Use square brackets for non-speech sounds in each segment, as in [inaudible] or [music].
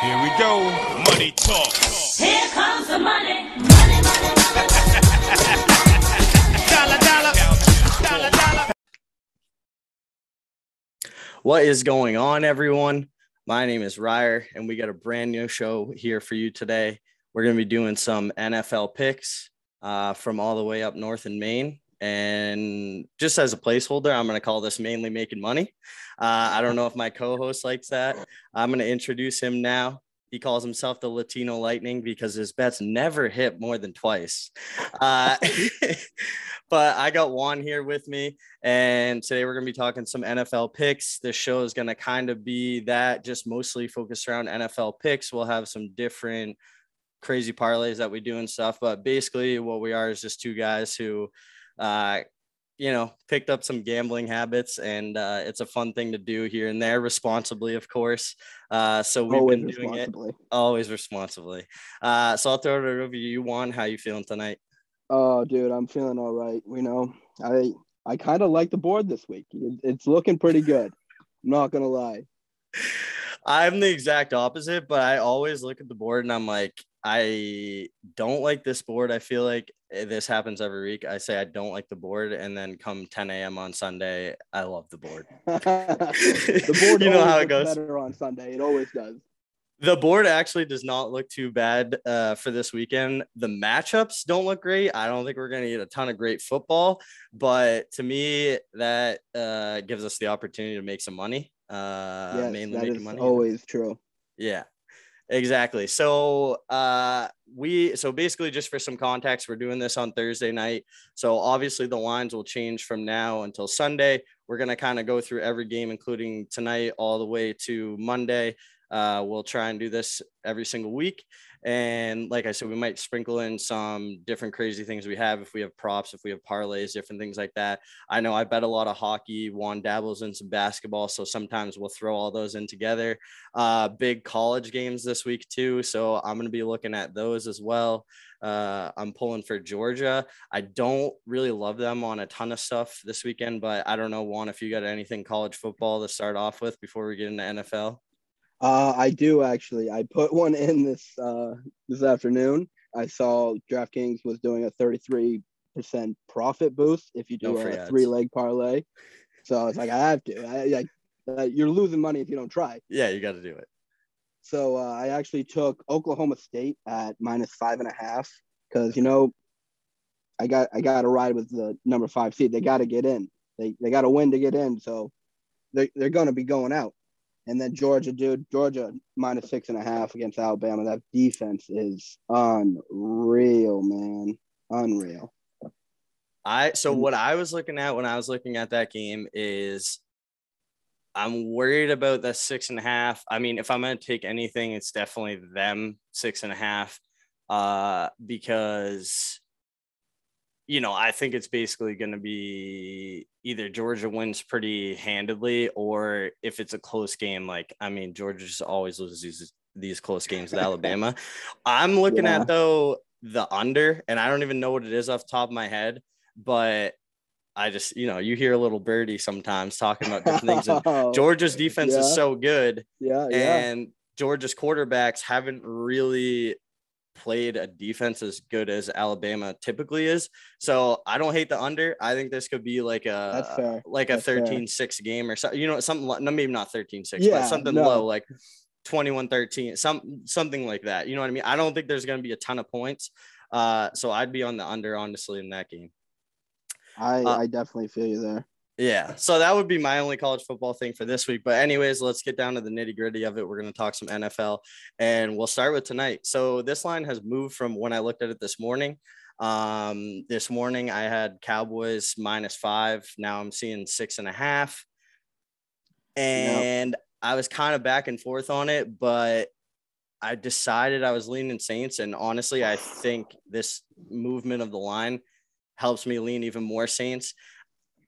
Here we go. Money talk. Here comes the money. Money, money, money. Dollar, dollar. Dollar, dollar. What is going on, everyone? My name is Ryer, and we got a brand new show here for you today. We're going to be doing some NFL picks uh, from all the way up north in Maine. And just as a placeholder, I'm going to call this Mainely making money. Uh, I don't know if my co host likes that. I'm going to introduce him now. He calls himself the Latino Lightning because his bets never hit more than twice. Uh, [laughs] but I got Juan here with me, and today we're going to be talking some NFL picks. This show is going to kind of be that, just mostly focused around NFL picks. We'll have some different crazy parlays that we do and stuff, but basically, what we are is just two guys who, uh, you know, picked up some gambling habits, and uh, it's a fun thing to do here and there, responsibly, of course. Uh, so we've Always been doing it responsibly. always responsibly. Uh, so I'll throw it over to you, Juan. How you feeling tonight? Oh, dude, I'm feeling all right. You know, I I kind of like the board this week. It's looking pretty good. I'm not gonna lie. [laughs] I'm the exact opposite, but I always look at the board and I'm like, I don't like this board. I feel like eh, this happens every week. I say I don't like the board, and then come 10 a.m. on Sunday, I love the board. [laughs] the [laughs] board, You know how it goes. Better on Sunday. It always does. The board actually does not look too bad uh, for this weekend. The matchups don't look great. I don't think we're going to get a ton of great football, but to me, that uh, gives us the opportunity to make some money. Uh, yes, mainly that making is money. always true. Yeah, exactly. So uh we so basically just for some context, we're doing this on Thursday night. So obviously the lines will change from now until Sunday. We're gonna kind of go through every game, including tonight, all the way to Monday. Uh, we'll try and do this every single week. And like I said, we might sprinkle in some different crazy things we have if we have props, if we have parlays, different things like that. I know I bet a lot of hockey, Juan dabbles in some basketball. So sometimes we'll throw all those in together uh, big college games this week too. So I'm going to be looking at those as well. Uh, I'm pulling for Georgia. I don't really love them on a ton of stuff this weekend, but I don't know, Juan, if you got anything college football to start off with before we get into NFL. Uh, I do actually. I put [laughs] one in this uh, this afternoon. I saw DraftKings was doing a 33 percent profit boost if you do No a three leg parlay. So I was like, I have to. I, I, uh, you're losing money if you don't try. Yeah, you got to do it. So uh, I actually took Oklahoma State at minus five and a half because you know I got I got to ride with the number five seed. They got to get in. They they got to win to get in. So they they're going to be going out. And then Georgia, dude, Georgia minus six and a half against Alabama. That defense is unreal, man, unreal. I so what I was looking at when I was looking at that game is I'm worried about the six and a half. I mean, if I'm gonna take anything, it's definitely them six and a half. Uh, because you know, I think it's basically gonna be either Georgia wins pretty handedly, or if it's a close game, like I mean, Georgia just always loses these these close games with Alabama. [laughs] I'm looking Yeah. at though the under, and I don't even know what it is off the top of my head, but I just, you know, you hear a little birdie sometimes talking about different things. And [laughs] oh, Georgia's defense is so good, yeah, yeah. and Georgia's quarterbacks haven't really played a defense as good as Alabama typically is. So I don't hate the under. I think this could be like a like a That's fair. 13-6 game or something. You know, something like no, maybe not 13-6, Yeah, but something no. low like 21-13, some something like that. You know what I mean? I don't think there's gonna be a ton of points. Uh, so I'd be on the under honestly in that game. I uh, I definitely feel you there. Yeah. So that would be my only college football thing for this week. But, anyways, let's get down to the nitty gritty of it. We're going to talk some NFL and we'll start with tonight. So, this line has moved from when I looked at it this morning. Um, this morning I had Cowboys minus five. Now I'm seeing six and a half. And I was kind of back and forth on it, but I decided I was leaning Saints. And honestly, I think this movement of the line helps me lean even more Saints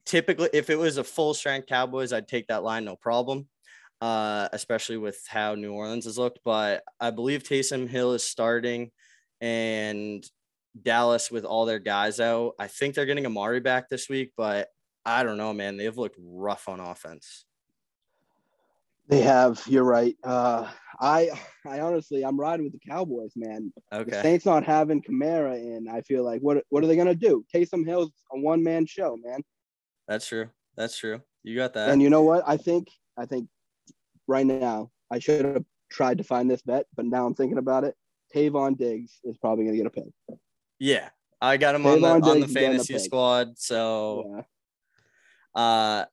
typically if it was a full strength Cowboys, I'd take that line no problem. Uh, especially with how New Orleans has looked. But I believe Taysom Hill is starting and Dallas with all their guys out. I think they're getting Amari back this week, but I don't know, man. They've looked rough on offense. They have. You're right. Uh, I I honestly I'm riding with the Cowboys, man. Okay. The Saints not having Kamara in, I feel like what what are they gonna do? Taysom Hill's a one man show, man. That's true. That's true. You got that. And you know what? I think I think right now I should have tried to find this bet, but now I'm thinking about it. Trevon Diggs is probably gonna get a pick. yeah. I got him on the Trevon on the Diggs getting a fantasy squad. So Yeah. uh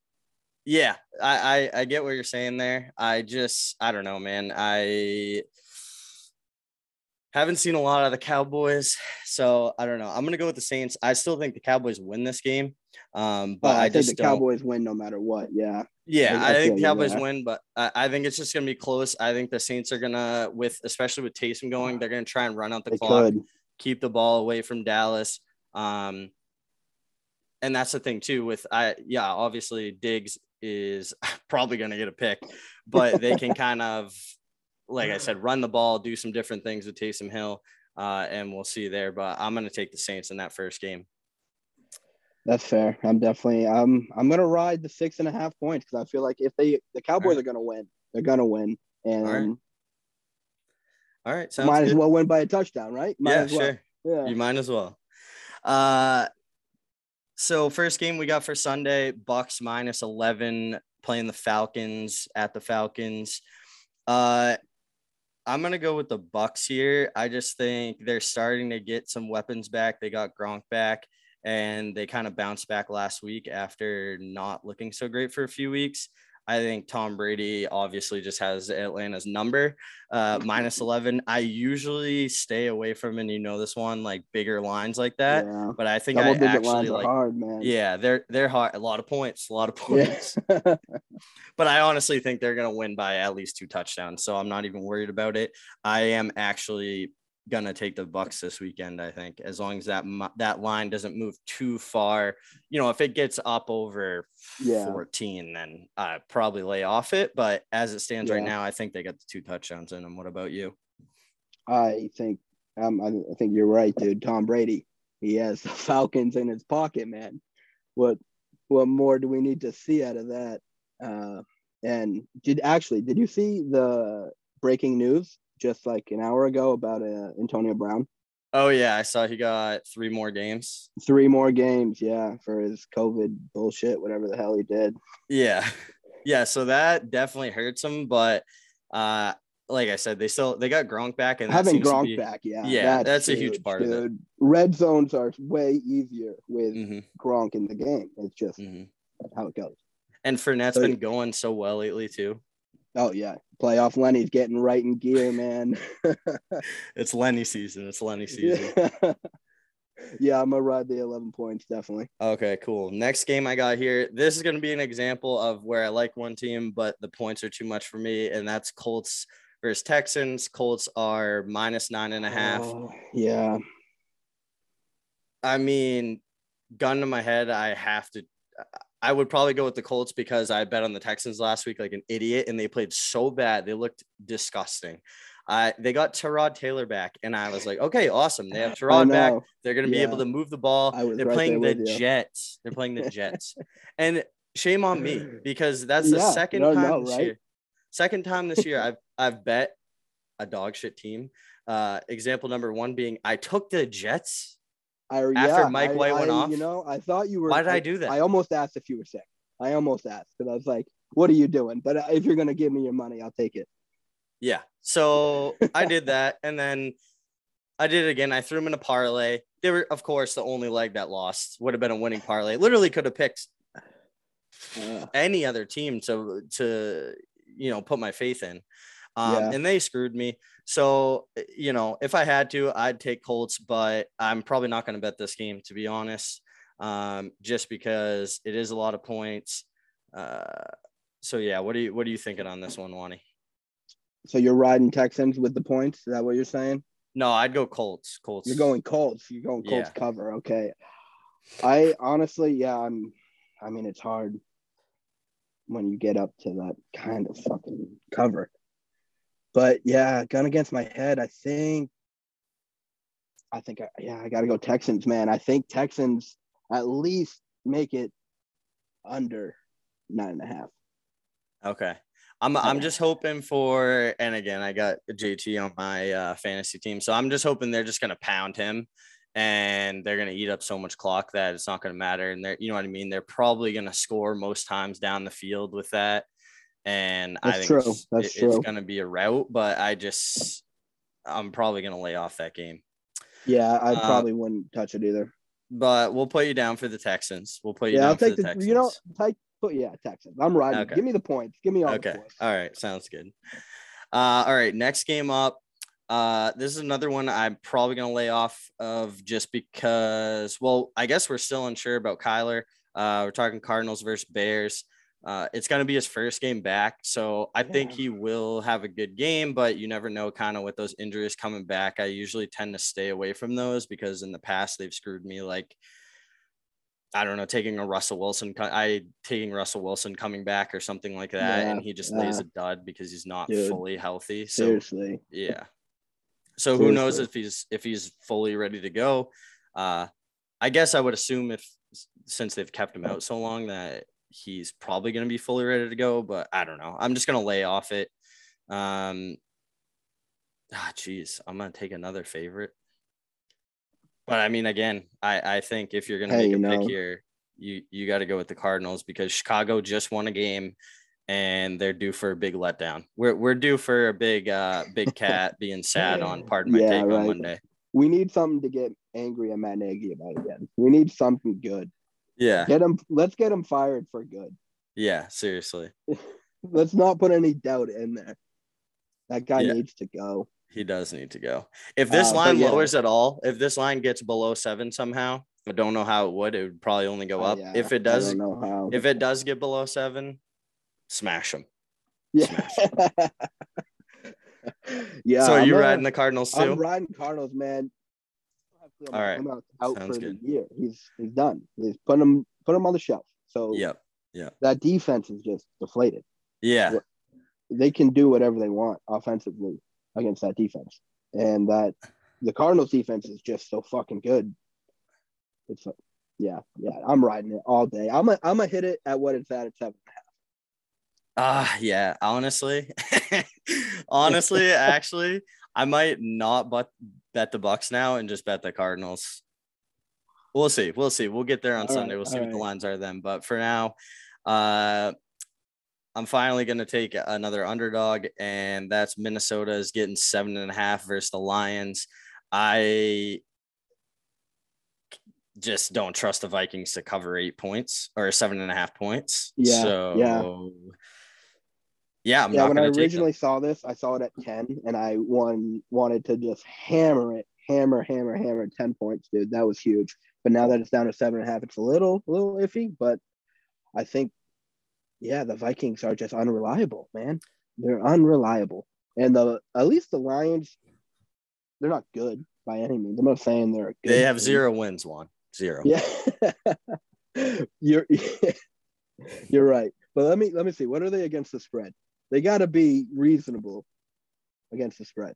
yeah, I, I I get what you're saying there. I just I don't know, man. I haven't seen a lot of the Cowboys, so I don't know. I'm gonna go with the Saints. I still think the Cowboys win this game. Um, but I, I, think the. Cowboys win no matter what. Yeah. Yeah, I- I, I think the Cowboys there. win, but I, I think it's just gonna be close. I think the Saints are gonna, with especially with Taysom going, they're gonna try and run out the They clock, could. keep the ball away from Dallas. Um, and that's the thing too. With I, yeah, obviously Diggs is [laughs] probably gonna get a pick, but they can [laughs] kind of, like I said, run the ball, do some different things with Taysom Hill, uh, and we'll see there. But I'm gonna take the Saints in that first game. That's fair. I'm definitely I'm I'm gonna ride the six and a half points because I feel like if they the Cowboys Alright. are gonna win, they're gonna win. And. All right, sounds might good. as well win by a touchdown, right? Might yeah, well. sure. Yeah. You might as well. Uh so first game we got for Sunday, Bucks minus 11 playing the Falcons at the Falcons. Uh I'm going to go with the Bucks here. I just think they're starting to get some weapons back. They got Gronk back and they kind of bounced back last week after not looking so great for a few weeks. I think Tom Brady obviously just has Atlanta's number uh, [laughs] minus 11. I usually stay away from, and you know this one, like bigger lines like that. yeah. But I think Double I actually like, hard, man. yeah, they're they're hard. A lot of points, a lot of Yeah. points. [laughs] but I honestly think they're gonna win by at least two touchdowns. So I'm not even worried about it. I am actually gonna take the Bucks this weekend. I think as long as that that line doesn't move too far. You know, if it gets up over Yeah. 14, then I probably lay off it. But as it stands right now, I think they got the two touchdowns in them. What about you? I think um, I I think you're right, dude. Tom Brady, he has the [laughs] Falcons in his pocket, man. What what more do we need to see out of that? Uh, and did actually did you see the breaking news just like an hour ago about uh, Antonio Brown? Oh yeah, I saw he got three more games. Three more games, yeah, for his COVID bullshit, whatever the hell he did. Yeah. [laughs] Yeah. So that definitely hurts him. But uh like I said, they still they got Gronk back and Having Gronk be- back, yeah, Yeah, that's a huge part of it. Red zones are way easier with Mhm, Gronk in the game. It's just mhm. how it goes. And Fournette's So- been going so well lately too. Oh yeah, playoff Lenny's getting right in gear, man. [laughs] It's Lenny season. It's Lenny season. [laughs] yeah. yeah, I'm gonna ride the 11 points definitely. Okay, cool. Next game I got here. This is going to be an example of where I like one team, but the points are too much for me, and that's Colts versus Texans. Colts are minus nine and a half. Oh, yeah, I mean, gun to my head, I have to. I would probably go with the Colts because I bet on the Texans last week like an idiot, and they played so bad. They looked disgusting. I they got Tyrod Taylor back, and I was like, okay, awesome. They have Tyrod back. They're going to be able to move the ball. They're right playing the. Jets. They're playing the Jets, and shame on me [laughs] because that's the Yeah, second no, time no, this right? year. Second time this year I've I've bet a dog shit team. Uh, example number one being I took the Jets. I, After yeah, Mike I- White went I- off? You know, I thought you were. Why did I do that? I almost asked if you were sick. I almost asked because I was like, "What are you doing?" But uh, if you're gonna give me your money, I'll take it. Yeah. So I did that. And then I did it again. I threw them in a parlay. They were, of course, the only leg that lost. Would have been a winning parlay. Literally could have picked Uh, any other team to to you know put my faith in. Um, Yeah. and they screwed me. So, you know, if I had to, I'd take Colts, but I'm probably not going to bet this game, to be honest, um, just because it is a lot of points. Uh, so yeah, what are you what are you thinking on this one, Wani? so you're riding Texans with the points? Is that what you're saying? No, I'd go Colts. Colts. You're going Colts. You're going Colts Yeah. cover. Okay. I honestly, yeah, I'm. I mean, it's hard when you get up to that kind of fucking cover. But yeah, gun against my head. I think. I think, I, yeah, I got to go Texans, man. I think Texans at least make it under nine and a half. Okay. I'm I'm just hoping for, and again, I got JT on my uh, fantasy team, so I'm just hoping they're just gonna pound him, and they're gonna eat up so much clock that it's not gonna matter. And they're, you know what I mean? They're probably gonna score most times down the field with that, and I That's think true. It's, That's it- it's gonna be a rout. But I just, I'm probably gonna lay off that game. Yeah, I Uh, probably wouldn't touch it either. But we'll put you down for the Texans. We'll put you Yeah, down I'll for take the the. Texans. You know, take. But yeah, Texans. I'm riding. Okay. Give me the points. Give me all okay the points. all right sounds good uh all right next game up uh this is another one i'm probably gonna lay off of just because well i guess we're still unsure about kyler uh we're talking cardinals versus bears uh it's gonna be his first game back so i think he will have a good game but you never know kind of with those injuries coming back i usually tend to stay away from those because in the past they've screwed me like I don't know, taking a Russell Wilson, I taking Russell Wilson coming back or something like that, and he just lays yeah. a dud because he's not Dude, fully healthy. So Seriously. yeah. So who knows if he's if he's fully ready to go? Uh, I guess I would assume if since they've kept him out so long that he's probably going to be fully ready to go, but I don't know. I'm just going to lay off it. Um, ah, geez, I'm going to take another favorite. But I mean, again, I I think if you're going to Hey, make a pick here, you you got to go with the Cardinals because Chicago just won a game and they're due for a big letdown. We're we're due for a big uh big cat being [laughs] sad on pardon my Yeah, take on right. Monday. We need something to get angry at Matt Nagy about again. We need something good. Yeah. Get him. Let's get him fired for good. Yeah, seriously. [laughs] Let's not put any doubt in there. That guy Yeah. needs to go. He does need to go. If this Uh, line yeah. lowers at all, if this line gets below 7 somehow, I don't know how it would. It would probably only go Uh, up. yeah, if it I does don't know how. if it does get below 7, smash them. yeah. [laughs] yeah. so are I'm you a- riding the Cardinals too? I'm riding Cardinals, man. All right. Out, out Sounds for good. the year. He's he's done. He's put him put him on the shelf. So yeah, yeah. that defense is just deflated. Yeah. They can do whatever they want offensively against that defense, and that the Cardinals defense is just so fucking good. It's yeah, yeah. I'm riding it all day. I'm a, I'm gonna hit it at what it's at at seven. Ah, yeah. Honestly, [laughs] honestly, [laughs] actually, I might not but bet the Bucks now and just bet the Cardinals. We'll see. We'll see. We'll get there on All Sunday. right, We'll see what the lines are then. But for now, uh, I'm finally going to take another underdog, and that's Minnesota is getting seven and a half versus the Lions. I just don't trust the Vikings to cover eight points or seven and a half points. Yeah, So, yeah. Yeah, I'm yeah, not when I going to take them. originally saw this, I saw it at ten, and I won wanted to just hammer it, hammer, hammer, hammer, ten points, dude. That was huge. But now that it's down to seven and a half, it's a little, a little iffy. But I think, yeah, the Vikings are just unreliable, man. They're unreliable, and the at least the Lions, they're not good by any means. I'm not saying they're good. They have team. zero wins, Juan. Zero. Yeah, [laughs] you're [laughs] you're right. But let me let me see. What are they against the spread? They got to be reasonable against the spread.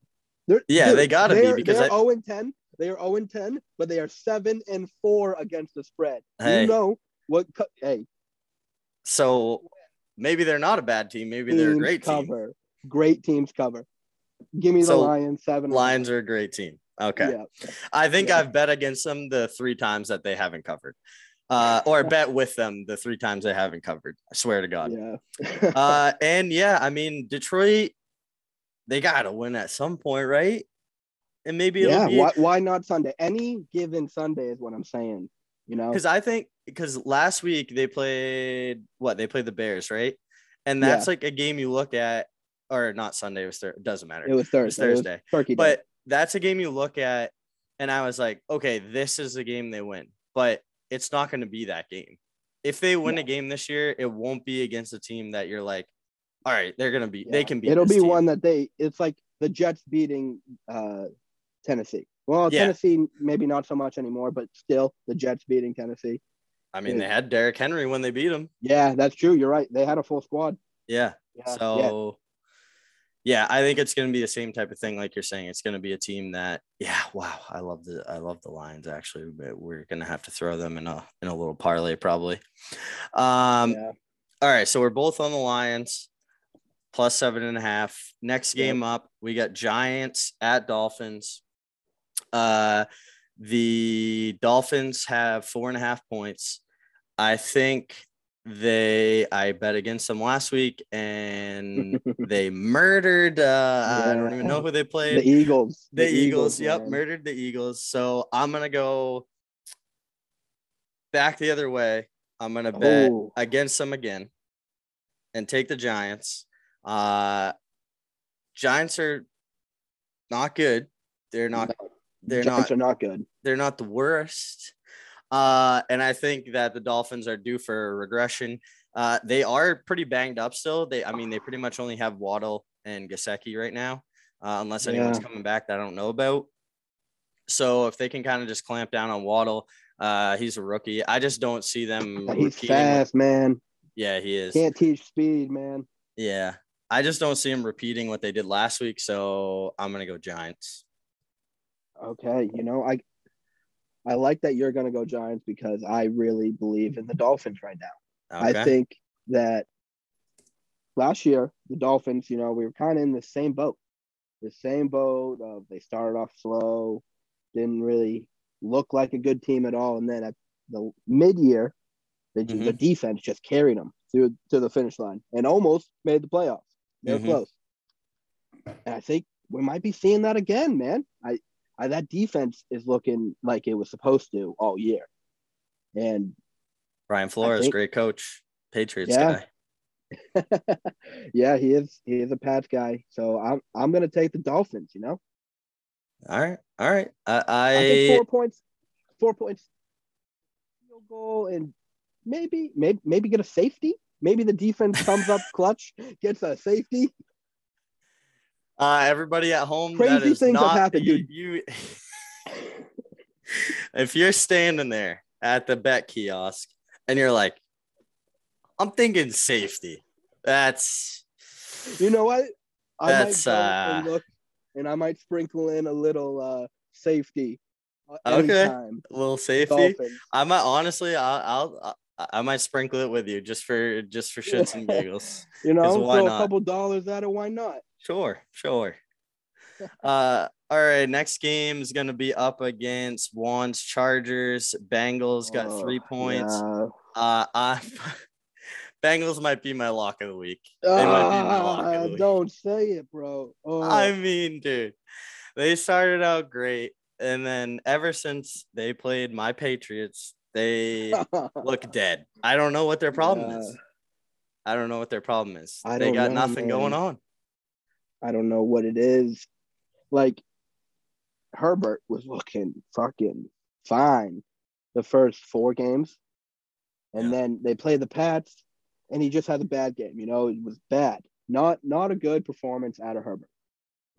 They're, Yeah, they gotta be, they're- because they're I- 0 and 10. They are 0 and 10, but they are 7 and 4 against the spread. Hey. You know what? co- Hey, So maybe they're not a bad team. Maybe they're a teams great team. cover. Great teams cover. Give me the Lions 7. Lions are a great team. Okay. Yeah. I think Yeah. I've bet against them the three times that they haven't covered. Uh, or bet with them the three times they haven't covered. I swear to God. Yeah. [laughs] Uh, and yeah, I mean, Detroit, they got to win at some point, right? And maybe it'll yeah. be Why, why not Sunday? Any given Sunday is what I'm saying. You know? because I think because last week they played what they played the Bears, right? And that's Yeah. like a game you look at, or not Sunday, it was Thursday. Doesn't matter. It was Thursday. It was Thursday. Turkey Day. but that's a game you look at, and I was like, okay, this is the game they win, but it's not going to be that game. If they win a game this year, it won't be against a team that you're like, all right, they're going to be, they can be. It'll be one that they. It's like the Jets beating uh, Tennessee. Well, Yeah. Tennessee maybe not so much anymore, but still the Jets beating Tennessee. I mean, they had Derrick Henry when they beat him. Yeah, that's true. You're right. They had a full squad. Yeah. Yeah. yeah. So, yeah. I think it's going to be the same type of thing, like you're saying. It's going to be a team that, yeah, wow, I love the, I love the Lions actually, but we're going to have to throw them in a in a little parlay probably. Um, yeah. All right, so we're both on the Lions. plus seven and a half. Next Yep. game up, we got Giants at Dolphins. Uh, the Dolphins have four and a half points. I think they I bet against them last week and [laughs] they murdered uh I don't even know who they played. The. Eagles. The, Eagles, yep, man. murdered the Eagles. So I'm gonna go back the other way. I'm gonna bet Oh. against them again and take the Giants. Uh Giants are not good. They're not they're Giants not are not good. they're not the worst. Uh, and I think that the Dolphins are due for regression. Uh, they are pretty banged up still. They, I mean, they pretty much only have Waddle and Gesicki right now, uh, unless anyone's Yeah. coming back that I don't know about. So if they can kind of just clamp down on Waddle, uh, he's a rookie. I just don't see them. [laughs] He's what- fast, man. Yeah, he is. Can't teach speed, man. Yeah, I just don't see him repeating what they did last week. So I'm gonna go Giants. Okay, you know, I I like that you're gonna go Giants because I really believe in the Dolphins right now. Okay. I think that last year the Dolphins, you know, we were kind of in the same boat. The same boat of they started off slow, didn't really look like a good team at all, and then at the mid-year, the, the Mhm. defense just carried them through to the finish line and almost made the playoffs. They're Mhm. close, and I think we might be seeing that again, man. I, I that defense is looking like it was supposed to all year, and Brian Flores, think- great coach, Patriots Yeah. guy. [laughs] yeah, he is. He is a Pats guy. So I'm I'm gonna take the Dolphins. You know, All right, all right. I, I think four points, four points, field goal, and maybe maybe maybe get a safety. Maybe the defense comes up [laughs] clutch, gets a safety. Uh, everybody at home. Crazy is things have happened, you, dude. You, if you're standing there at the bet kiosk and you're like, I'm thinking safety. That's You know what? I That's, might go and uh, look, and I might sprinkle in a little uh, safety. uh, Okay. anytime. a little safety. Dolphins. I might honestly, I'll, I'll, I- I might sprinkle it with you just for just for shits and [laughs] giggles. You know, why throw not? a couple dollars at it. Why not? Sure, sure. Uh, all right. Next game is gonna be up against Juan's Chargers. Bengals got Oh, three points. yeah. Uh, I, [laughs] Bengals might be my lock of the week. They might lock of the Ah, don't say it, bro. Oh, I mean, dude, they started out great, and then ever since they played my Patriots, they [laughs] look dead. I don't know what their problem Yeah. is. I don't know what their problem is. I they got know, nothing going on. I don't know what it is. Like Herbert was looking fucking fine the first four games. And Yeah. then they play the Pats and he just had a bad game. You know, it was bad. Not not a good performance out of Herbert.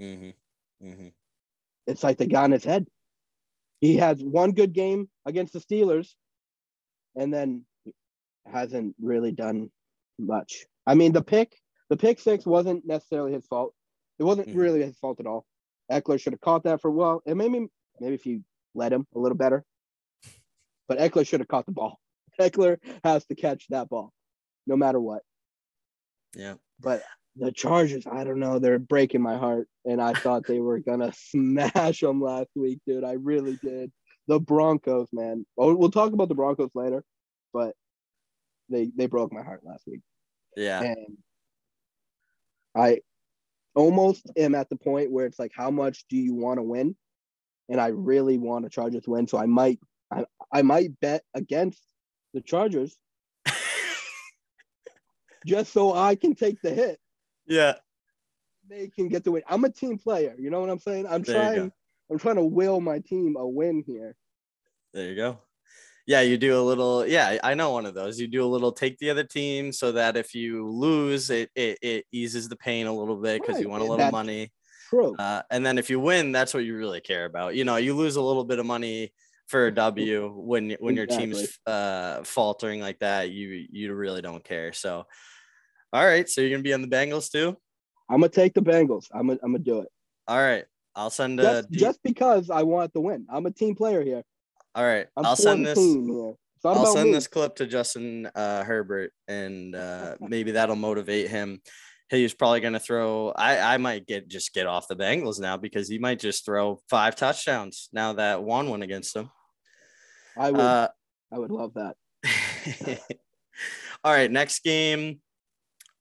Mm-hmm. Mm-hmm. It's like they got in his head. He has one good game against the Steelers and then hasn't really done much. I mean, the pick, the pick six wasn't necessarily his fault. It wasn't Mhm. really his fault at all. Ekeler should have caught that for well, and maybe maybe if you let him a little better. But Ekeler should have caught the ball. [laughs] Ekeler has to catch that ball, no matter what. Yeah. But the Chargers, I don't know, they're breaking my heart, and I thought they were gonna [laughs] smash them last week, dude. I really did. The Broncos, man. Oh, we'll talk about the Broncos later, but they they broke my heart last week, Yeah. and I almost am at the point where it's like, how much do you want to win? And I really want the Chargers to win, so I might I, I might bet against the Chargers [laughs] just so I can take the hit. Yeah. They can get the win. I'm a team player. You know what I'm saying? I'm There trying. I'm trying to will my team a win here. There you go. Yeah, you do a little. Yeah, I know one of those. You do a little take the other team so that if you lose, it it, it eases the pain a little bit because you want a little money. True. Uh, and then if you win, that's what you really care about. You know, you lose a little bit of money for a W when when your team's uh, faltering like that. You you really don't care. So, all right. So you're gonna be on the Bengals too. I'm gonna take the Bengals. I'm gonna I'm gonna do it. All right. I'll send a. Just, D- just because I want the win. I'm a team player here. All right. I'll send this. here. I'll send me. this clip to Justin uh, Herbert, and uh, [laughs] maybe that'll motivate him he's probably going to throw. I I might get just get off the Bengals now because he might just throw five touchdowns now that one went against them. I would Uh, I would love that. [laughs] all right, next game.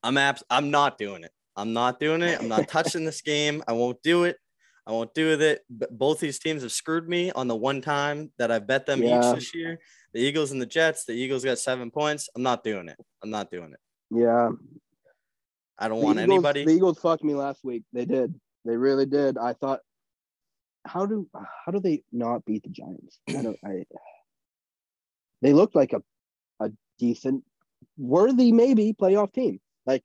I'm abs- I'm not doing it. I'm not doing it. I'm not touching this [laughs] game. I won't do it. I won't do with it. But both these teams have screwed me on the one time that I bet them Yeah. each this year. The Eagles and the Jets. The Eagles got seven points. I'm not doing it. I'm not doing it. Yeah. I don't The want Eagles, anybody. The Eagles fucked me last week. They did. They really did. I thought, how do how do they not beat the Giants? I don't. I. They looked like a a decent, worthy maybe playoff team. Like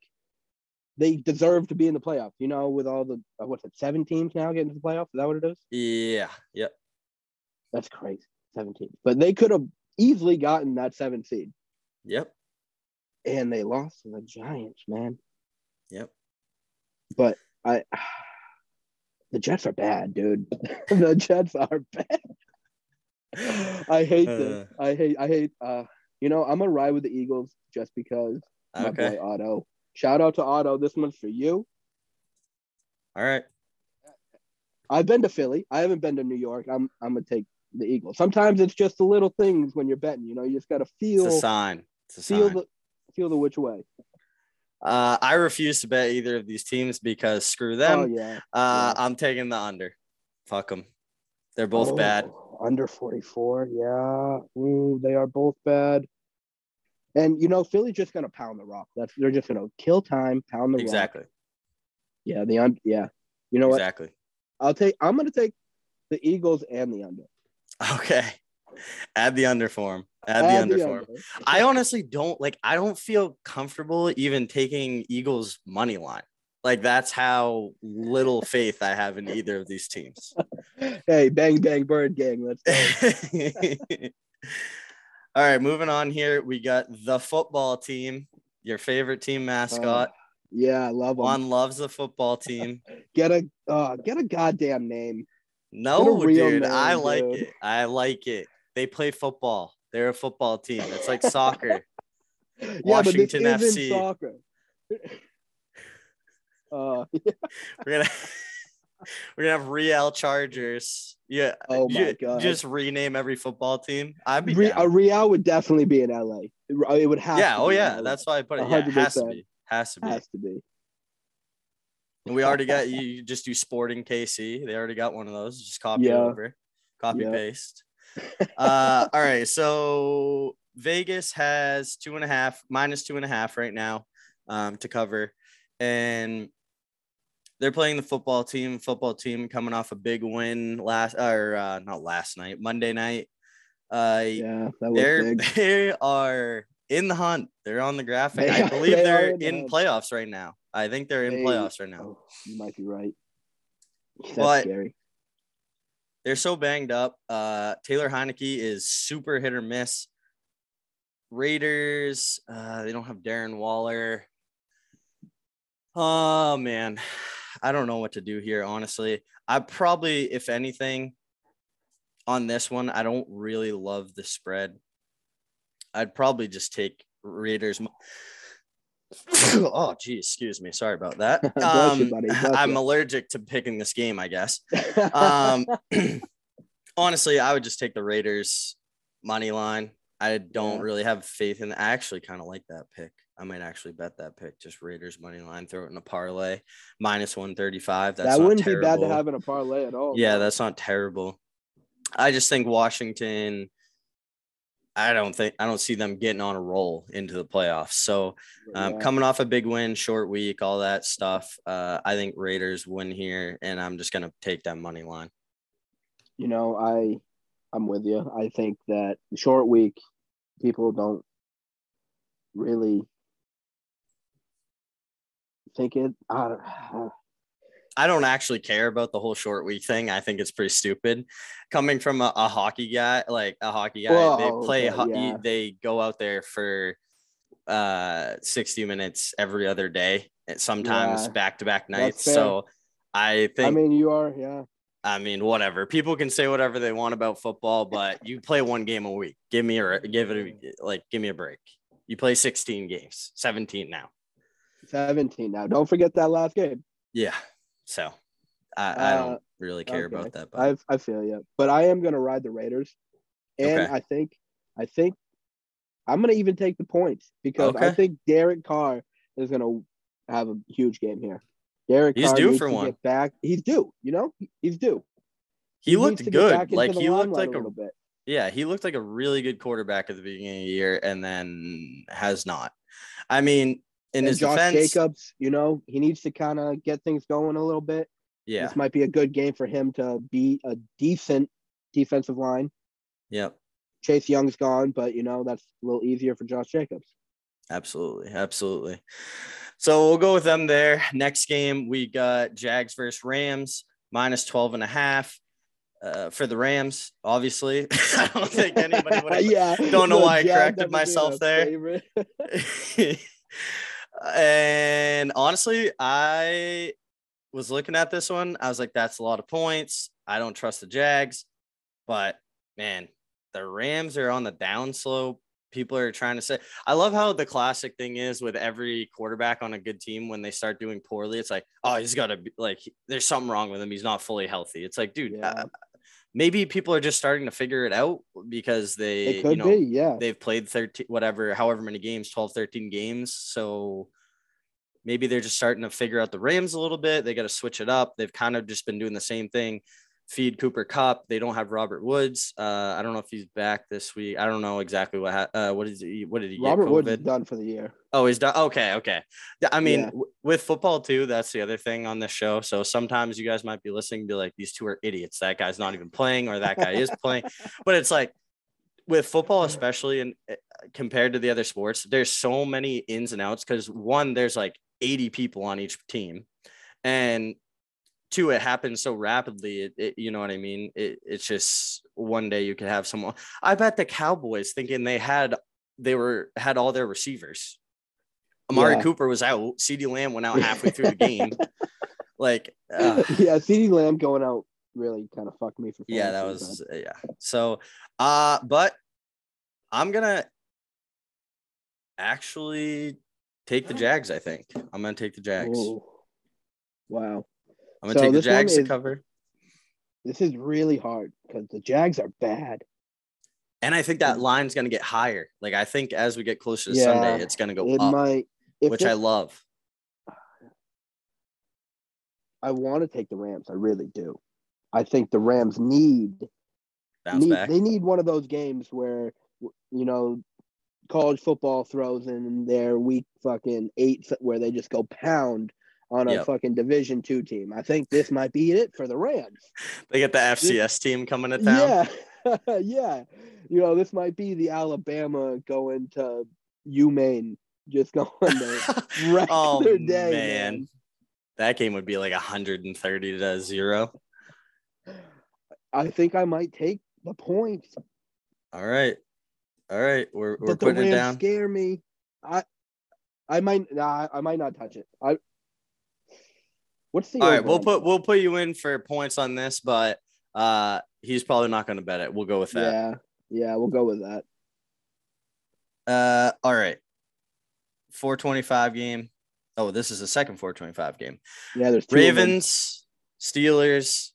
they deserve to be in the playoffs. You know, with all the uh, what's it, seven teams now getting to the playoffs. Is that what it is? yeah. Yep. That's crazy. Seventeen. But they could have easily gotten that seven seed, Yep. and they lost to the Giants, man. Yep. but I [sighs] the Jets are bad, dude. [laughs] the Jets are bad. [laughs] I hate this. I hate I hate uh you know, I'm gonna ride with the Eagles just because my Okay. boy Otto. Shout out to Otto. This one's for you. All right. I've been to Philly. I haven't been to New York. I'm I'm gonna take the Eagles. Sometimes it's just the little things when you're betting, you know, you just gotta It's feel a sign. It's a feel sign. the feel the which way. Uh, I refuse to bet either of these teams because screw them. oh yeah. Uh, yeah. I'm taking the under. Fuck them. They're both bad. Oh, Under 44. Yeah. Ooh, they are both bad. And you know, Philly's just gonna pound the rock. That's they're just gonna kill time, pound the rock. Exactly. Yeah, the un- yeah. You know what? Exactly. I'll take I'm gonna take the Eagles and the under. Okay. Add the under form. Add, the Add under form. under. I honestly don't like. I don't feel comfortable even taking Eagles money line. Like that's how little faith I have in either of these teams. [laughs] Hey, bang bang bird gang. Let's go. [laughs] All right, moving on here. We got the football team, your favorite team mascot. yeah, I love them. Juan loves the football team. [laughs] Get a uh, get a goddamn name. No, dude, name, I like dude. it. I like it. They play football. They're a football team. It's like soccer. [laughs] yeah, Washington but this FC. soccer. [laughs] uh, We're gonna we're gonna have Real Chargers. Yeah. Oh my you- God. Just rename every football team. I'd be Re- a Real would definitely be in LA. It would have. yeah. Oh yeah. LA. That's why I put it. Yeah, it has to be. Has to be. has to be. And we already got you. You just do Sporting KC. They already got one of those. Just copy Yeah. over, copy Yeah. paste. Uh, all right. So Vegas has two and a half, minus two and a half right now, um, to cover, and they're playing the football team. Football team coming off a big win last, or uh, not last night, Monday night. Uh, Yeah, that they're big. [laughs] they are in the hunt. They're on the graphic. They I believe they they're in the in hunt. playoffs right now. I think they're in They- playoffs right now. Oh, you might be right. That's But- scary. They're so banged up. Uh, Taylor Heinicke is super hit or miss. Raiders, uh, they don't have Darren Waller. Oh man, I don't know what to do here. Honestly, I probably, if anything, on this one, I don't really love the spread. I'd probably just take Raiders. [coughs] oh, geez, excuse me. Sorry about that. [laughs] You, Um. Bless [laughs] I'm you. allergic to picking this game, I guess. [laughs] Um, [clears throat] honestly, I would just take the Raiders money line. I don't Yeah. really have faith in. I actually kind of like that pick. I might actually bet that pick, just Raiders money line, throw it in a parlay, minus one thirty five. That's that wouldn't terrible. be bad to have in a parlay at all. Yeah, that's not terrible. I just think Washington. I don't think I don't see them getting on a roll into the playoffs. So um, Yeah. coming off a big win, short week, all that stuff. Uh, I think Raiders win here, and I'm just gonna take that money line. you know, I I'm with you. I think that the short week, people don't really think it. I don't, I don't actually care about the whole short week thing. I think it's pretty stupid. Coming from a, a hockey guy, like a hockey guy, Well, they play. okay, ho- yeah. They go out there for uh 60 minutes every other day, sometimes back to back nights. So I think I mean, you are, yeah. I mean, whatever. People can say whatever they want about football, but you play one game a week. Give me a give it a, like give me a break. You play 16 games, 17 now. 17 now. Don't forget that last game. Yeah. So I, I Uh, don't really care okay. about that. But I I feel you, but I am gonna ride the Raiders, and Okay. I think I think I'm gonna even take the points because I think Derek Carr is gonna have a huge game here. Derek He's Carr due for to one. Get back, he's due. You know, he's due. he needs looked good. Like he looked like a little bit. yeah, he looked like a really good quarterback at the beginning of the year and then has not. I mean, in And his Josh defense, Jacobs, you know, he needs to kind of get things going a little bit. yeah, This might be a good game for him to be a decent defensive line. yep, Chase Young's gone, but you know that's a little easier for Josh Jacobs. absolutely, absolutely. So we'll go with them there. Next game, we got Jags versus Rams, minus 12 and a half. Uh, for the Rams, obviously. [laughs] I don't think anybody [laughs] would yeah, don't know why I corrected myself there. [laughs] and honestly, I was looking at this one. I was like, that's a lot of points. I don't trust the Jags. But man, the Rams are on the downslope. People are trying to say, I love how the classic thing is with every quarterback on a good team when they start doing poorly, it's like, oh, he's got to be like, there's something wrong with him. He's not fully healthy. It's like, dude, Yeah. uh, maybe people are just starting to figure it out because they, you know, be, yeah. they've played 13 whatever however many games 12 13 games. So maybe they're just starting to figure out the rams a little bit. They got to switch it up. They've kind of just been doing the same thing feed cooper kupp they don't have robert woods uh i don't know if he's back this week i don't know exactly what ha- uh what is he what did he Robert get Woods done for the year. Oh, he's done. Okay, okay. I mean, Yeah. w- with football too, that's the other thing on this show. So sometimes you guys might be listening, and be like, "These two are idiots. That guy's not even playing, or that guy is playing." [laughs] But it's like with football, especially and compared to the other sports, there's so many ins and outs. Because one, there's like 80 people on each team, and two, it happens so rapidly. It, it you know what I mean? It, it's just one day you could have someone. I bet the Cowboys thinking they had they were had all their receivers. Amari Yeah. Cooper was out. CeeDee Lamb went out halfway through the [laughs] game. Like, uh, yeah, CeeDee Lamb going out really kind of fucked me for. yeah, that was uh, yeah. So, uh, but I'm gonna actually take the Jags. I think I'm gonna take the Jags. Ooh. Wow, I'm gonna So take the Jags to is- cover, this is really hard because the Jags are bad. and I think that line's gonna get higher. Like I think as we get closer to Yeah, Sunday, it's gonna go It up, might. Which I love. I want to take the Rams. I really do. I think the Rams need need, they need one of those games where you know college football throws in their week fucking eight where they just go pound on a Yep. fucking division two team. I think this might be it for the Rams. They get the FCS team coming to town. Yeah, [laughs] yeah. You know, this might be the Alabama going to UMaine, just going [laughs] to wreck oh their day. man. man. that game would be like 130 to zero. I think I might take the points, All right, all right, we're we're but the putting Rams it down. scare me. I, I might, nah, I might not touch it. I. What's the? All right, we'll put we'll put you in for points on this, but uh, he's probably not going to bet it. We'll go with that. Yeah, yeah, we'll go with that. Uh, all right, 425 game. Oh, this is the second 425 game. Yeah, there's. Ravens, Steelers.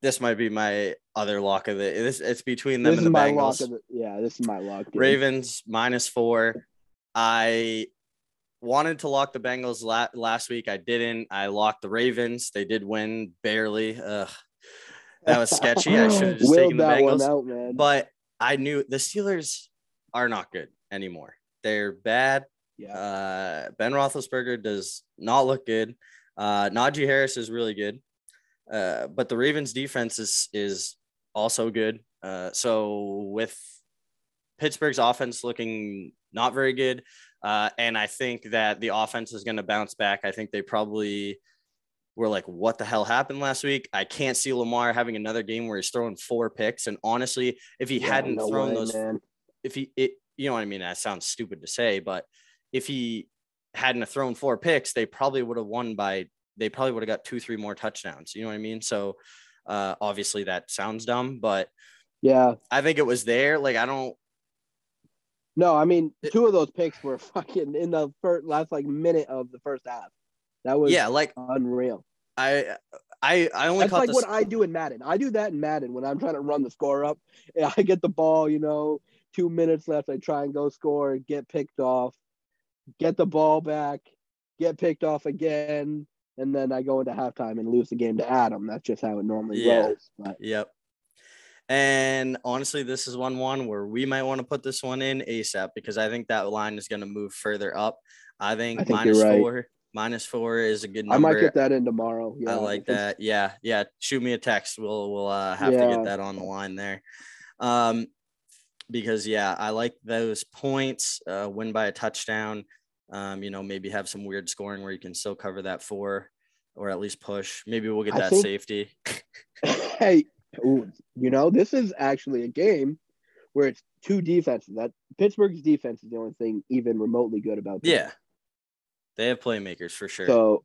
This might be my other lock of the. This it's between them This is and the my Bengals. lock. Of the, yeah, this is my lock. dude. Ravens minus four. I wanted to lock the Bengals la- last week. I didn't. I locked the Ravens. They did win barely. Ugh. That was sketchy. I should have just taken the Bengals. out. But I knew the Steelers are not good anymore. They're bad. yeah, Uh, ben Roethlisberger does not look good. Uh, Najee Harris is really good. Uh, but the Ravens defense is is also good. Uh, so with Pittsburgh's offense looking not very good, uh, and I think that the offense is going to bounce back. I think they probably were like, "What the hell happened last week?" I can't see Lamar having another game where he's throwing four picks. And honestly, if he Yeah, hadn't no thrown way, those man. if he it you know what I mean that sounds stupid to say but if he hadn't thrown four picks they probably would have won by they probably would have got two three more touchdowns you know what I mean so uh obviously that sounds dumb but Yeah, I think it was there like I don't No, I mean two of those picks were [laughs] fucking in the first last like minute of the first half. That was Yeah, like unreal. I I I only That's like what I do in Madden. I do that in Madden when I'm trying to run the score up. I get the ball, you know, two minutes left. I try and go score, get picked off, get the ball back, get picked off again, and then I go into halftime and lose the game to Adam. That's just how it normally Yeah. rolls. But Yep. And honestly, this is one one where we might want to put this one in ASAP because I think that line is going to move further up. I think, I think minus right. four, minus four is a good number. I might get that in tomorrow. Yeah, I like that. Yeah, yeah. Shoot me a text. We'll we'll uh, have to get that on the line there. Um, because yeah, I like those points. Uh, win by a touchdown. Um, you know, maybe have some weird scoring where you can still cover that four, or at least push. Maybe we'll get I that think- safety. [laughs] hey, ooh, you know, this is actually a game where it's two defenses. That Pittsburgh's defense is the only thing even remotely good about this. Yeah, they have playmakers for sure. So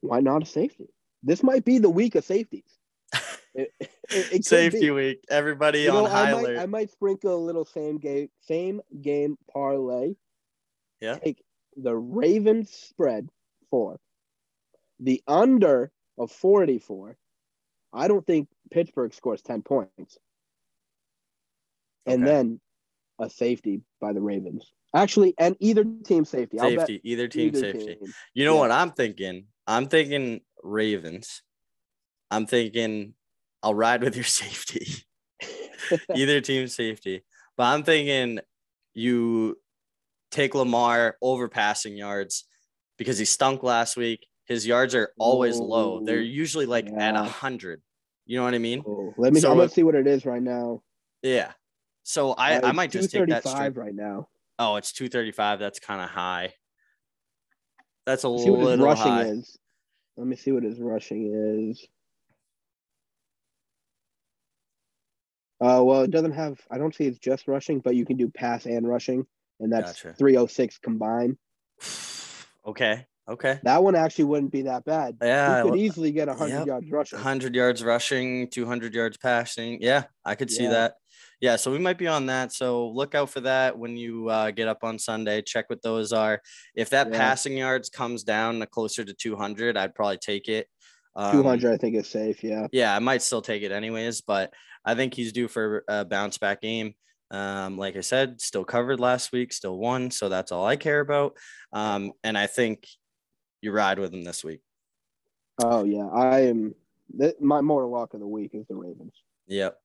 why not a safety? This might be the week of safeties. [laughs] It- it- it safety week. Everybody You know, on high I might, alert. I might sprinkle a little same game, same game parlay. Yeah. Take the Ravens spread for the under of 44. I don't think Pittsburgh scores 10 points. And then a safety by the Ravens. Actually, and either team safety. I'll bet safety, either team either safety. team. You know Yeah. what I'm thinking? I'm thinking Ravens. I'm thinking I'll ride with your [laughs] safety. [laughs] either team safety. But I'm thinking you take Lamar over passing yards because he stunk last week. His yards are always low. They're usually like at a hundred. You know what I mean? Oh, let me. So I'm gonna see what it is right now. Yeah. So I, Uh, I might just take that straight. right now. Oh, it's 235. That's kind of high. That's a little rushing high. is. Let me see what his rushing is. Uh, well, it doesn't have. I don't see it's just rushing, but you can do pass and rushing, and that's Gotcha. 306 combined. [sighs] Okay. Okay. That one actually wouldn't be that bad. Yeah. he could easily get 100 Yep. yards rushing. 100 yards rushing, 200 yards passing. Yeah, I could see Yeah. that. Yeah, so we might be on that. So look out for that when you uh, get up on Sunday. Check what those are. If that Yeah. passing yards comes down closer to 200, I'd probably take it. Um, 200, I think, is safe. Yeah. Yeah, I might still take it anyways, but I think he's due for a bounce back game. Um, like I said, still covered last week, still won, so that's all I care about. Um, and I think you ride with them this week. Oh yeah, I am. Th- my moral lock of the week is the Ravens. Yep.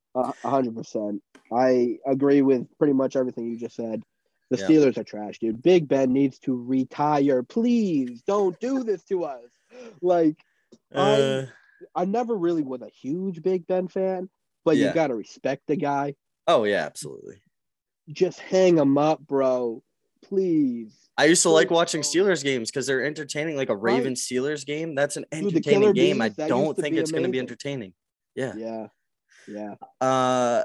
Hundred percent. I agree with pretty much everything you just said. The Yeah. Steelers are trash, dude. Big Ben needs to retire. Please don't do this to us. Like, Uh, I never really was a huge Big Ben fan, but Yeah. you got to respect the guy. oh yeah, absolutely. Just hang him up, bro. Please. I used to like watching. Steelers games because they're entertaining. Like a. Ravens Steelers game, that's an entertaining Killer game. I Bees, don't think it's going to be entertaining. Yeah. Yeah. Yeah. Uh,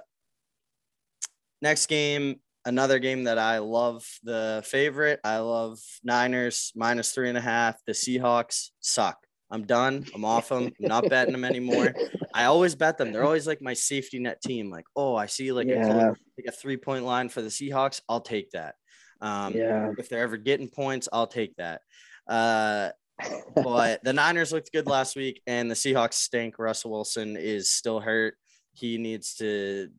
next game, another game that I love. The favorite, I love Niners minus three and a half. The Seahawks suck. I'm done. I'm off them. I'm not betting them anymore. [laughs] I always bet them. They're always like my safety net team. Like, oh, I see like a Yeah. color- like a three point line for the Seahawks. I'll take that. Um, Yeah. if they're ever getting points, I'll take that. Uh, [laughs] but the Niners looked good last week, and the Seahawks stink. Russell Wilson is still hurt. He needs to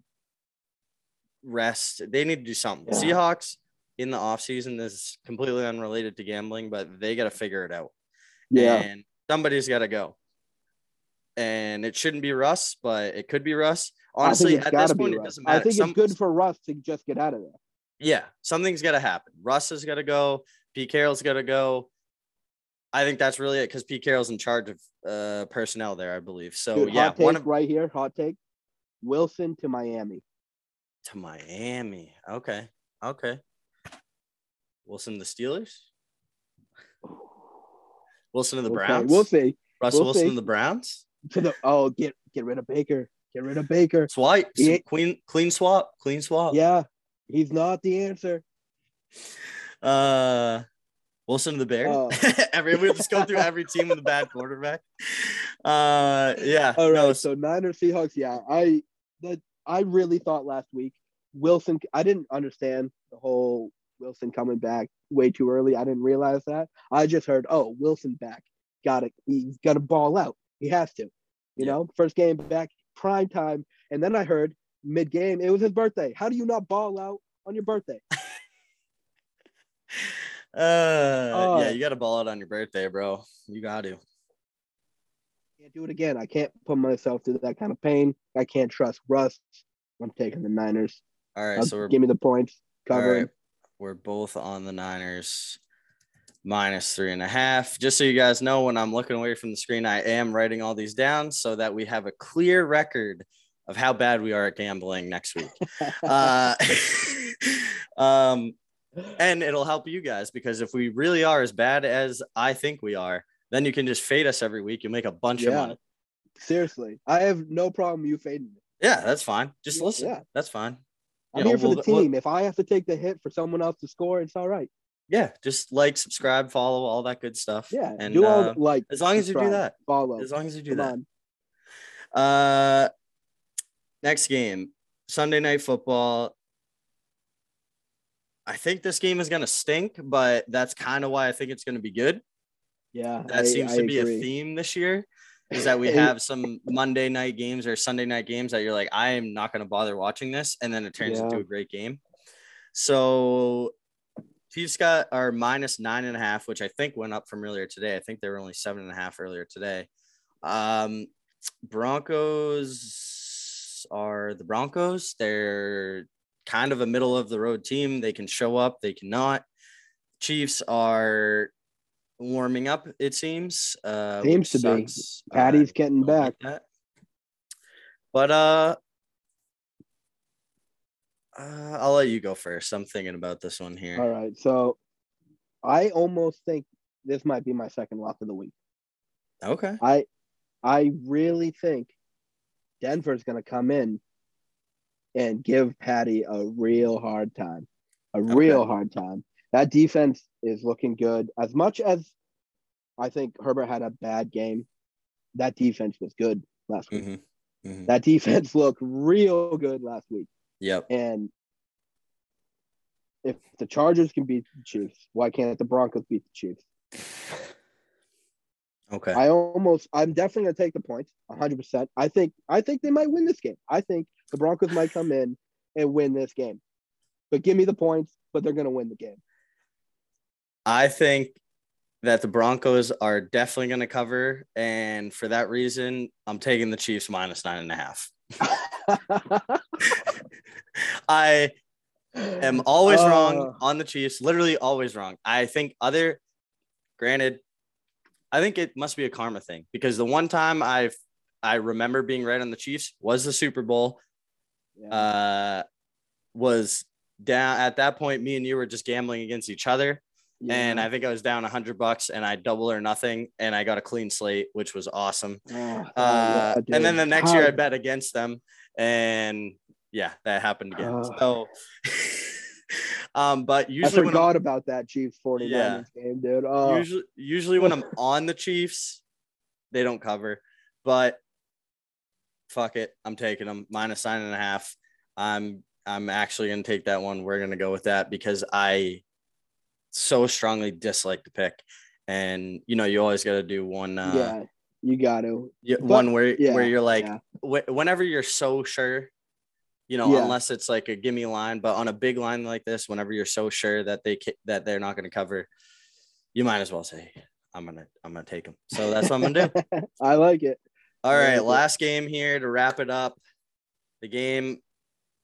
rest. They need to do something. Yeah. Seahawks in the offseason this is completely unrelated to gambling, but they got to figure it out. yeah. And somebody's got to go. And it shouldn't be Russ, but it could be Russ. Honestly, at this point, it doesn't matter. I think Some- it's good for Russ to just get out of there. Yeah, something's got to happen. Russ has got to go. Pete Carroll's got to go. I think that's really it because Pete Carroll's in charge of uh, personnel there, I believe. So Dude, yeah, one of right here. Hot take. Wilson to Miami. to Miami. Okay, okay. Wilson to the Steelers. Wilson to the Okay, Browns. We'll see. Russell we'll Wilson see. to the Browns. To the oh, get get rid of Baker. Get rid of Baker. Swipe. Clean, clean swap. Clean swap. Yeah, he's not the answer. Uh, Wilson the Bears. Oh. [laughs] every we just go through every team with a bad quarterback. Uh, yeah. All right, no, so Niners Seahawks. Yeah, I that I really thought last week Wilson. I didn't understand the whole Wilson coming back way too early. I didn't realize that. I just heard, oh, Wilson back. Got it. He's got to ball out. He has to. You Yeah. know, first game back, prime time. And then I heard mid game, it was his birthday. How do you not ball out on your birthday? [laughs] Uh, Oh. yeah, you got to ball out on your birthday, bro. You got to. Can't do it again. I can't put myself through that kind of pain. I can't trust Russ. I'm taking the Niners. All right, Uh, so we're give me the points. Cover. Right, we're both on the Niners minus three and a half. Just so you guys know, when I'm looking away from the screen, I am writing all these down so that we have a clear record of how bad we are at gambling next week. uh, [laughs] um, and it'll help you guys because if we really are as bad as I think we are, then you can just fade us every week. You make a bunch of money. Seriously, I have no problem you fading me. Yeah, that's fine. Just listen. yeah. That's fine. I'm You know, here for we'll- the we'll- team. if I have to take the hit for someone else to score, it's all right. Yeah, just like, subscribe, follow, all that good stuff. Yeah, and do all uh, like as long as you do that, Follow. as long as you do Come that. on. Uh, next game, Sunday night football. I think this game is gonna stink, but that's kind of why I think it's gonna be good. Yeah, That I- seems I to be agree. a theme this year. Is that we [laughs] have some Monday night games or Sunday night games that you're like, I am not gonna bother watching this, and then it turns into a great game. So Chiefs got our minus nine and a half, which I think went up from earlier today. I think they were only seven and a half earlier today. Um, Broncos are the Broncos. They're kind of a middle of the road team. They can show up, they cannot. Chiefs are warming up, it seems. Uh, Seems to be. sucks. Patty's I getting like back. that. But uh, uh, I'll let you go first. I'm thinking about this one here. All right, so I almost think this might be my second lock of the week. Okay. I I really think Denver's going to come in and give Patty a real hard time. A real hard time. That defense is looking good. As much as I think Herbert had a bad game, that defense was good last week. Mm-hmm. hmm That defense [laughs] looked real good last week. Yep. And if the Chargers can beat the Chiefs, why can't the Broncos beat the Chiefs? [laughs] Okay. I almost, I'm definitely gonna take the points, 100. percent I think, I think they might win this game. I think the Broncos might come in and win this game. But give me the points. But they're gonna win the game. I think that the Broncos are definitely going to cover, and for that reason, I'm taking the Chiefs minus nine and a half. [laughs] I am always wrong Uh, on the Chiefs. Literally always wrong. I think other, granted, I think it must be a karma thing because the one time I've I remember being right on the Chiefs was the Super Bowl. yeah. Uh, was down at that point. Me and you were just gambling against each other, and I think I was down a hundred bucks, and I double or nothing, and I got a clean slate, which was awesome. Oh, oh, Uh, yeah, and then the next year I bet against them, and yeah, that happened again. Oh. So, [laughs] um, but I usually I'm, forgot about that Chiefs 49ers game, dude. Oh, usually usually when I'm [laughs] on the Chiefs, they don't cover, but fuck it, I'm taking them minus nine and a half. I'm I'm actually gonna take that one. We're gonna go with that because I so strongly dislike the pick, and you know you always got to do one. Uh, yeah, you got to. yeah, one where yeah, where you're like, yeah. wh- whenever you're so sure, you know, Yeah. unless it's like a gimme line, but on a big line like this, whenever you're so sure that they that they're not going to cover, you might as well say, I'm gonna I'm gonna take them. So that's what I'm gonna do. [laughs] I like it. All I right, like it. last game here to wrap it up. The game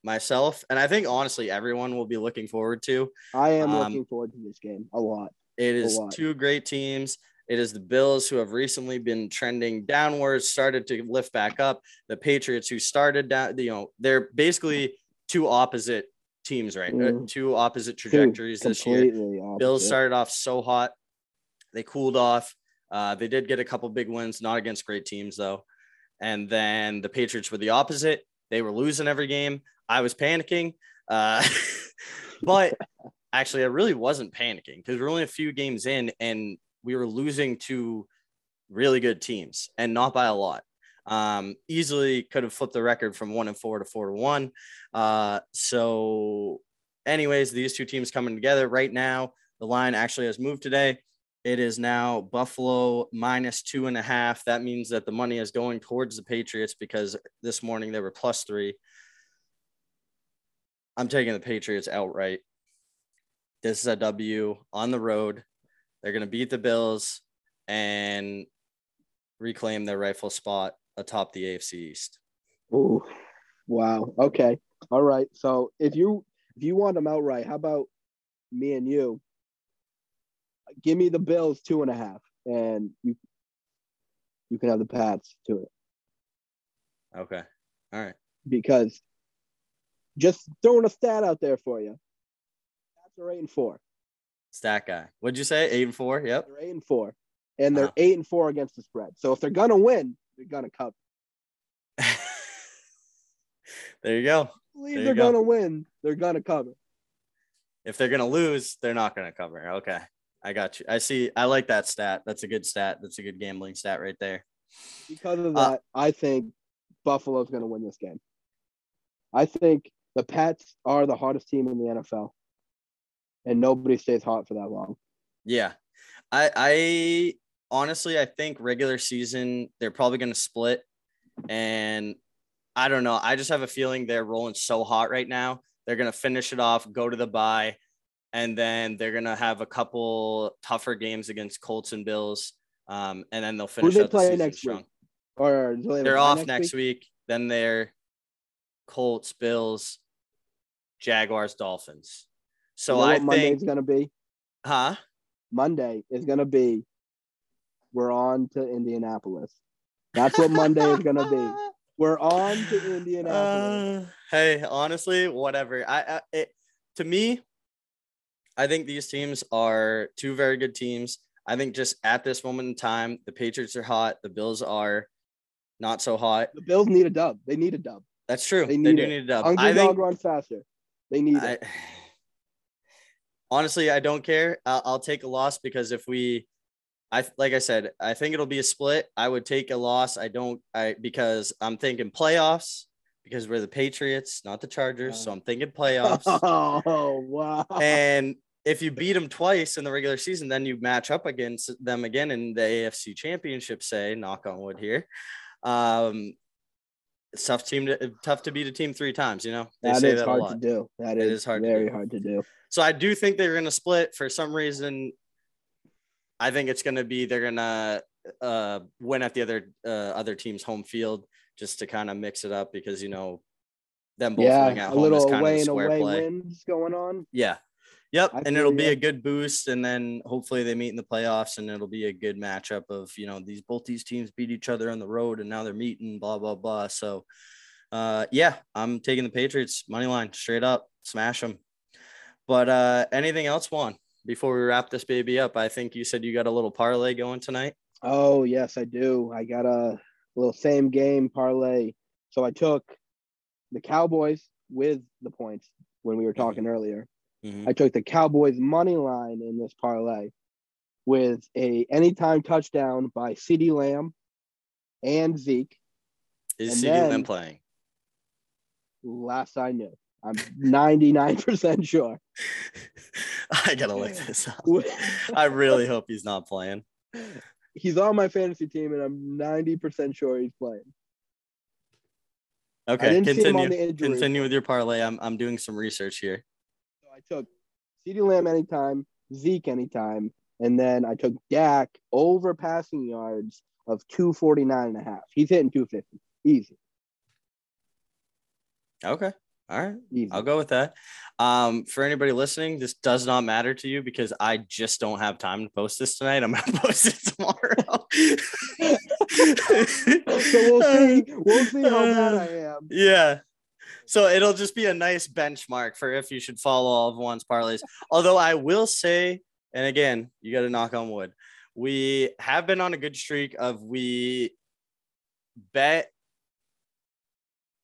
myself and I think honestly everyone will be looking forward to. I am Um, looking forward to this game a lot. It is lot. two great teams. It is the Bills who have recently been trending downwards, started to lift back up. The Patriots who started down, you know, they're basically two opposite teams, right? Uh, Mm. Two opposite Two trajectories this year. completely Bills started off so hot. They cooled off. Uh, they did get a couple big wins, not against great teams though. And then the Patriots were the opposite. They were losing every game. I was panicking. Uh, [laughs] but [laughs] actually, I really wasn't panicking because we're only a few games in and we were losing to really good teams and not by a lot. Um, easily could have flipped the record from one and four to four to one. Uh, so, anyways, these two teams coming together right now. The line actually has moved today. It is now Buffalo minus two and a half. That means that the money is going towards the Patriots because this morning they were plus three. I'm taking the Patriots outright. This is a W on the road. They're going to beat the Bills and reclaim their rightful spot atop the AFC East. Ooh, wow. Okay. All right. So if you if you want them outright, how about me and you? Give me the Bills two and a half, and you you can have the Pats to it Okay. All right. because just throwing a stat out there for you. Pats are eight and four. Stat guy. What'd you say? Eight and four. Yep. They're eight and four, and they're Wow. eight and four against the spread. So if they're gonna win, they're gonna cover. [laughs] there you go. Believe they're go. gonna win, they're gonna cover. If they're gonna lose, they're not gonna cover. Okay. I got you. I see. I like that stat. That's a good stat. That's a good gambling stat right there. Because of Uh, that, I think Buffalo's gonna win this game. I think the Pats are the hottest team in the NFL, and nobody stays hot for that long. Yeah. I I honestly I think regular season they're probably gonna split. And I don't know. I just have a feeling they're rolling so hot right now. They're gonna finish it off, go to the bye, and then they're gonna have a couple tougher games against Colts and Bills. Um, and then they'll finish they out the next strong. week? Or they they're off next week. Then they're Colts, Bills, Jaguars, Dolphins. So You know I what Monday's think, gonna be. huh? Monday is gonna be. We're on to Indianapolis. That's what Monday is gonna be. [laughs] We're on to Indianapolis. Uh, hey, honestly, whatever. I, I it, to me, I think these teams are two very good teams. I think just at this moment in time, the Patriots are hot. The Bills are not so hot. the Bills need a dub. They need a dub. That's true. They They, need do it. need a dub. Hungry I dog think. runs faster. They need I, it. [sighs] honestly, I don't care. I'll, I'll take a loss because if we, I like I said, I think it'll be a split. I would take a loss. I don't. I because I'm thinking playoffs because we're the Patriots, not the Chargers. So I'm thinking playoffs. [laughs] Oh wow! and if you beat them twice in the regular season, then you match up against them again in the AFC Championship. Say, knock on wood here. Um, it's tough team to tough to beat a team three times. You know they that say is that a hard lot. to do. That is, is hard to very hard to do. So I do think they're going to split for some reason. I think it's going to be they're going to uh, win at the other uh, other team's home field just to kind of mix it up because you know them both winning Yeah, at a home is little kind of away the and away play. wins going on. Yeah. Yep. I and it'll be ya. a good boost. And then hopefully they meet in the playoffs and it'll be a good matchup of, you know, these both these teams beat each other on the road and now they're meeting, blah, blah, blah. So uh yeah, I'm taking the Patriots money line straight up, smash them. But uh anything else, Juan, before we wrap this baby up? I think you said you got a little parlay going tonight. Oh yes, I do. I got a little same game parlay. So I took the Cowboys with the points when we were talking earlier. Mhm. I took the Cowboys money line in this parlay with a anytime touchdown by CeeDee Lamb and Zeke. Is CeeDee Lamb playing? Last I knew, I'm 99% sure. [laughs] I gotta look this up. I really [laughs] hope he's not playing. he's on my fantasy team, and I'm 90% sure he's playing. Okay, didn't see him on continue. Continue with your parlay. I'm I'm doing some research here. So I took CeeDee Lamb anytime, Zeke anytime, and then I took Dak over passing yards of 249 and a half. He's hitting 250. Easy. Okay. All right. Easy. I'll go with that. Um, for anybody listening, this does not matter to you because I just don't have time to post this tonight. I'm gonna [laughs] post it tomorrow. so we'll [laughs] see. We'll see how bad I am. Yeah. So it'll just be a nice benchmark for if you should follow all of Juan's parlays. Although I will say, and again, you got to knock on wood. We have been on a good streak of we bet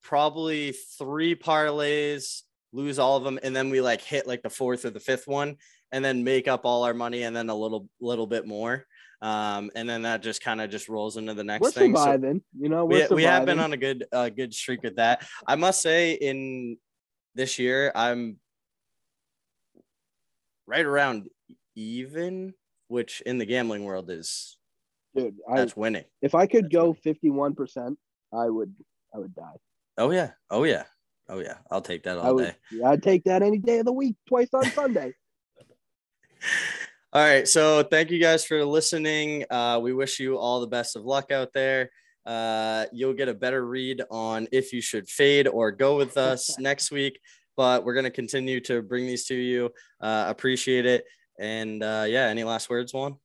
probably three parlays, lose all of them, and then we like hit like the fourth or the fifth one, and then make up all our money and then a little little bit more. Um, and then that just kind of just rolls into the next We're thing. So surviving. you know, we, we have been on a good uh, good streak with that. I must say, in this year, I'm right around even, which in the gambling world is dude. I, that's winning. if I could that's go fifty-one percent, I would. I would die. Oh yeah, oh yeah, oh yeah. I'll take that I all would. day. [laughs] Yeah, I'd take that any day of the week, twice on Sunday. [laughs] All right. So thank you guys for listening. Uh, we wish you all the best of luck out there. Uh, you'll get a better read on if you should fade or go with us [laughs] next week. But we're going to continue to bring these to you. Uh, appreciate it. And uh, yeah, any last words, Juan?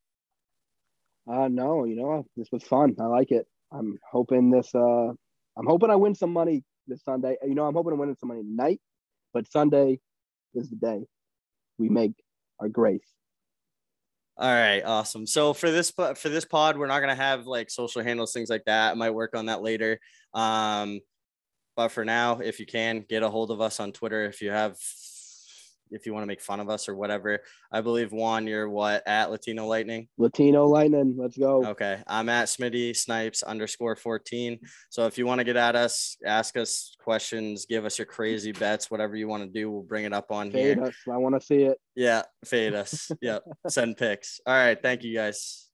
Uh no, you know, this was fun. I like it. I'm hoping this uh I'm hoping I win some money this Sunday. You know, I'm hoping to win some money tonight, but Sunday is the day we make our grace. All right, awesome. So for this for this pod, we're not gonna have like social handles, things like that. I might work on that later. Um, but for now, if you can, get a hold of us on Twitter if you have if you want to make fun of us or whatever. I believe Juan, you're what at Latino Lightning. Latino Lightning, let's go. Okay, I'm at Smitty Snipes underscore 14. So if you want to get at us, ask us questions, give us your crazy bets, whatever you want to do, we'll bring it up on Fade here. us. I want to see it. Yeah, fade us. yep, [laughs] send pics. All right, thank you guys.